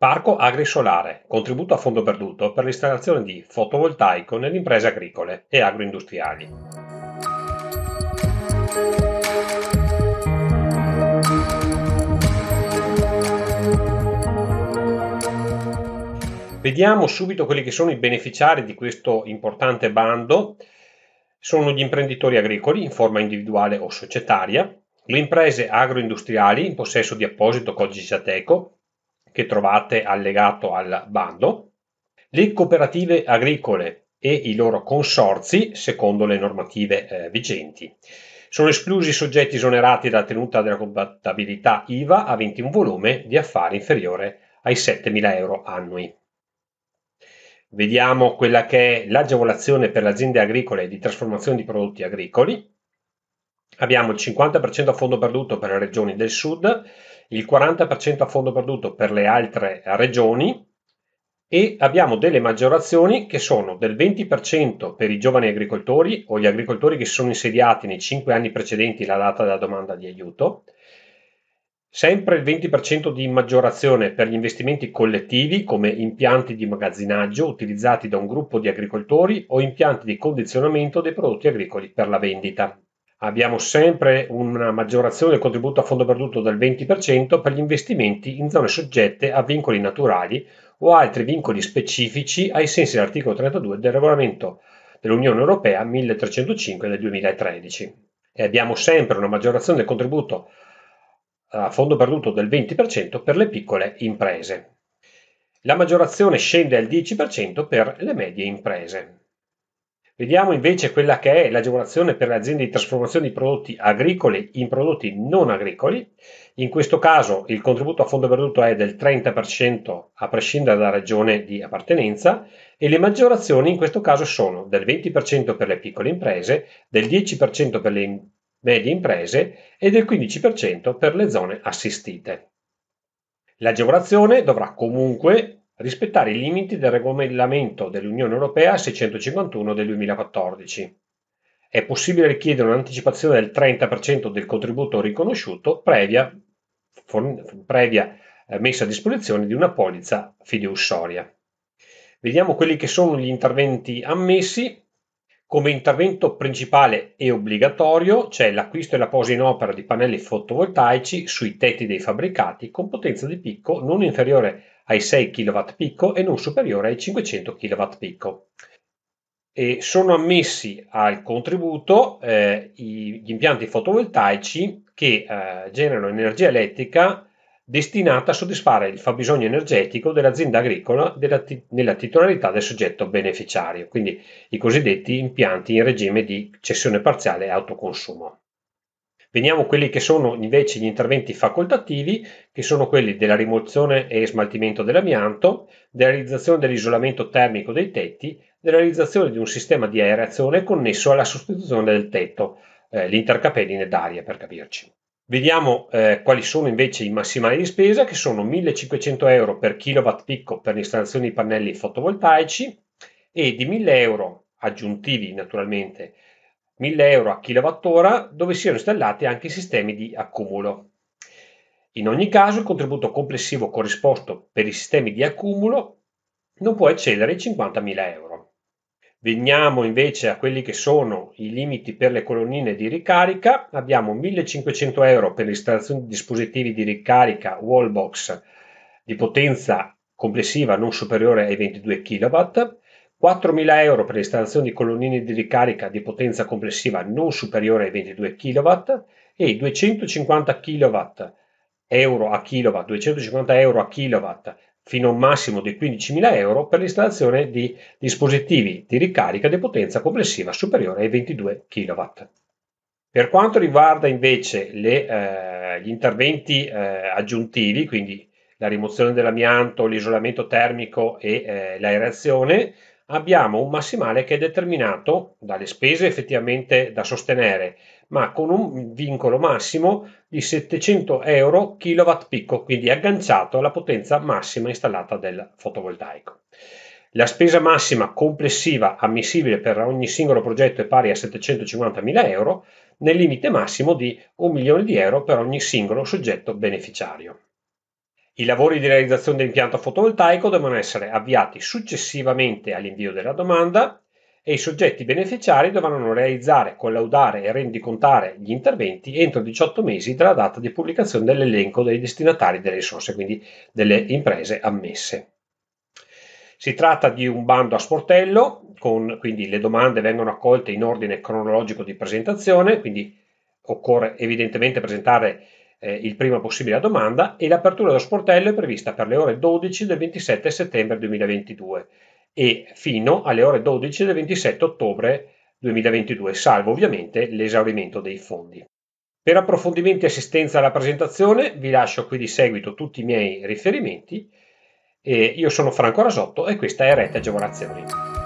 Parco agrisolare, contributo a fondo perduto per l'installazione di fotovoltaico nelle imprese agricole e agroindustriali. Vediamo subito quelli che sono i beneficiari di questo importante bando. Sono gli imprenditori agricoli in forma individuale o societaria, le imprese agroindustriali in possesso di apposito codice Ateco che trovate allegato al bando, le cooperative agricole e i loro consorzi secondo le normative eh, vigenti. Sono esclusi i soggetti esonerati dalla tenuta della compatibilità IVA aventi un volume di affari inferiore ai 7.000 euro annui. Vediamo quella che è l'agevolazione per le aziende agricole di trasformazione di prodotti agricoli. Abbiamo il 50% a fondo perduto per le regioni del sud, il 40% a fondo perduto per le altre regioni e abbiamo delle maggiorazioni che sono del 20% per i giovani agricoltori o gli agricoltori che si sono insediati nei 5 anni precedenti la data della domanda di aiuto, sempre il 20% di maggiorazione per gli investimenti collettivi come impianti di magazzinaggio utilizzati da un gruppo di agricoltori o impianti di condizionamento dei prodotti agricoli per la vendita abbiamo sempre una maggiorazione del contributo a fondo perduto del 20% per gli investimenti in zone soggette a vincoli naturali o altri vincoli specifici ai sensi dell'articolo 32 del regolamento dell'Unione Europea 1305 del 2013. E abbiamo sempre una maggiorazione del contributo a fondo perduto del 20% per le piccole imprese. La maggiorazione scende al 10% per le medie imprese. Vediamo invece quella che è l'agevolazione per le aziende di trasformazione di prodotti agricoli in prodotti non agricoli. In questo caso il contributo a fondo perduto è del 30% a prescindere dalla regione di appartenenza e le maggiorazioni in questo caso sono del 20% per le piccole imprese, del 10% per le medie imprese e del 15% per le zone assistite. L'agevolazione dovrà comunque rispettare i limiti del regolamento dell'Unione Europea 651 del 2014. È possibile richiedere un'anticipazione del 30% del contributo riconosciuto previa, previa eh, messa a disposizione di una polizza fideiussoria. Vediamo quelli che sono gli interventi ammessi. Come intervento principale e obbligatorio c'è l'acquisto e la posa in opera di pannelli fotovoltaici sui tetti dei fabbricati con potenza di picco non inferiore ai 6 kW picco e non superiore ai 500 kW picco. E sono ammessi al contributo eh, gli impianti fotovoltaici che eh, generano energia elettrica destinata a soddisfare il fabbisogno energetico dell'azienda agricola della, nella titolarità del soggetto beneficiario, quindi i cosiddetti impianti in regime di cessione parziale e autoconsumo. Veniamo a quelli che sono invece gli interventi facoltativi, che sono quelli della rimozione e smaltimento dell'amianto, della realizzazione dell'isolamento termico dei tetti, della realizzazione di un sistema di aerazione connesso alla sostituzione del tetto, eh, l'intercapeline d'aria per capirci. Vediamo eh, quali sono invece i massimali di spesa, che sono 1500 euro per kilowatt picco per l'installazione di pannelli fotovoltaici e di 1000 euro aggiuntivi naturalmente 1000 euro a kilowattora dove siano installati anche i sistemi di accumulo. In ogni caso il contributo complessivo corrisposto per i sistemi di accumulo non può eccedere i 50.000 euro. Veniamo invece a quelli che sono i limiti per le colonnine di ricarica. Abbiamo 1500 euro per l'installazione di dispositivi di ricarica wallbox di potenza complessiva non superiore ai 22 kW, 4.000 euro per l'installazione di colonnine di ricarica di potenza complessiva non superiore ai 22 kW e 250 kW euro a kilowatt, 250 euro a kilowatt fino a un massimo di 15.000 euro per l'installazione di dispositivi di ricarica di potenza complessiva superiore ai 22 kW. Per quanto riguarda invece le, eh, gli interventi eh, aggiuntivi, quindi la rimozione dell'amianto, l'isolamento termico e eh, l'aerazione, abbiamo un massimale che è determinato dalle spese effettivamente da sostenere, ma con un vincolo massimo di 700 euro kilowatt picco, quindi agganciato alla potenza massima installata del fotovoltaico. La spesa massima complessiva ammissibile per ogni singolo progetto è pari a 750.000 euro, nel limite massimo di 1 milione di euro per ogni singolo soggetto beneficiario. I lavori di realizzazione dell'impianto fotovoltaico devono essere avviati successivamente all'invio della domanda e i soggetti beneficiari dovranno realizzare, collaudare e rendicontare gli interventi entro 18 mesi dalla data di pubblicazione dell'elenco dei destinatari delle risorse, quindi delle imprese ammesse. Si tratta di un bando a sportello, con, quindi le domande vengono accolte in ordine cronologico di presentazione, quindi occorre evidentemente presentare eh, il prima possibile la domanda e l'apertura dello sportello è prevista per le ore 12 del 27 settembre 2022 e fino alle ore 12 del 27 ottobre 2022, salvo ovviamente l'esaurimento dei fondi. Per approfondimenti e assistenza alla presentazione vi lascio qui di seguito tutti i miei riferimenti. io sono Franco Rasotto e questa è Rete Agevolazioni.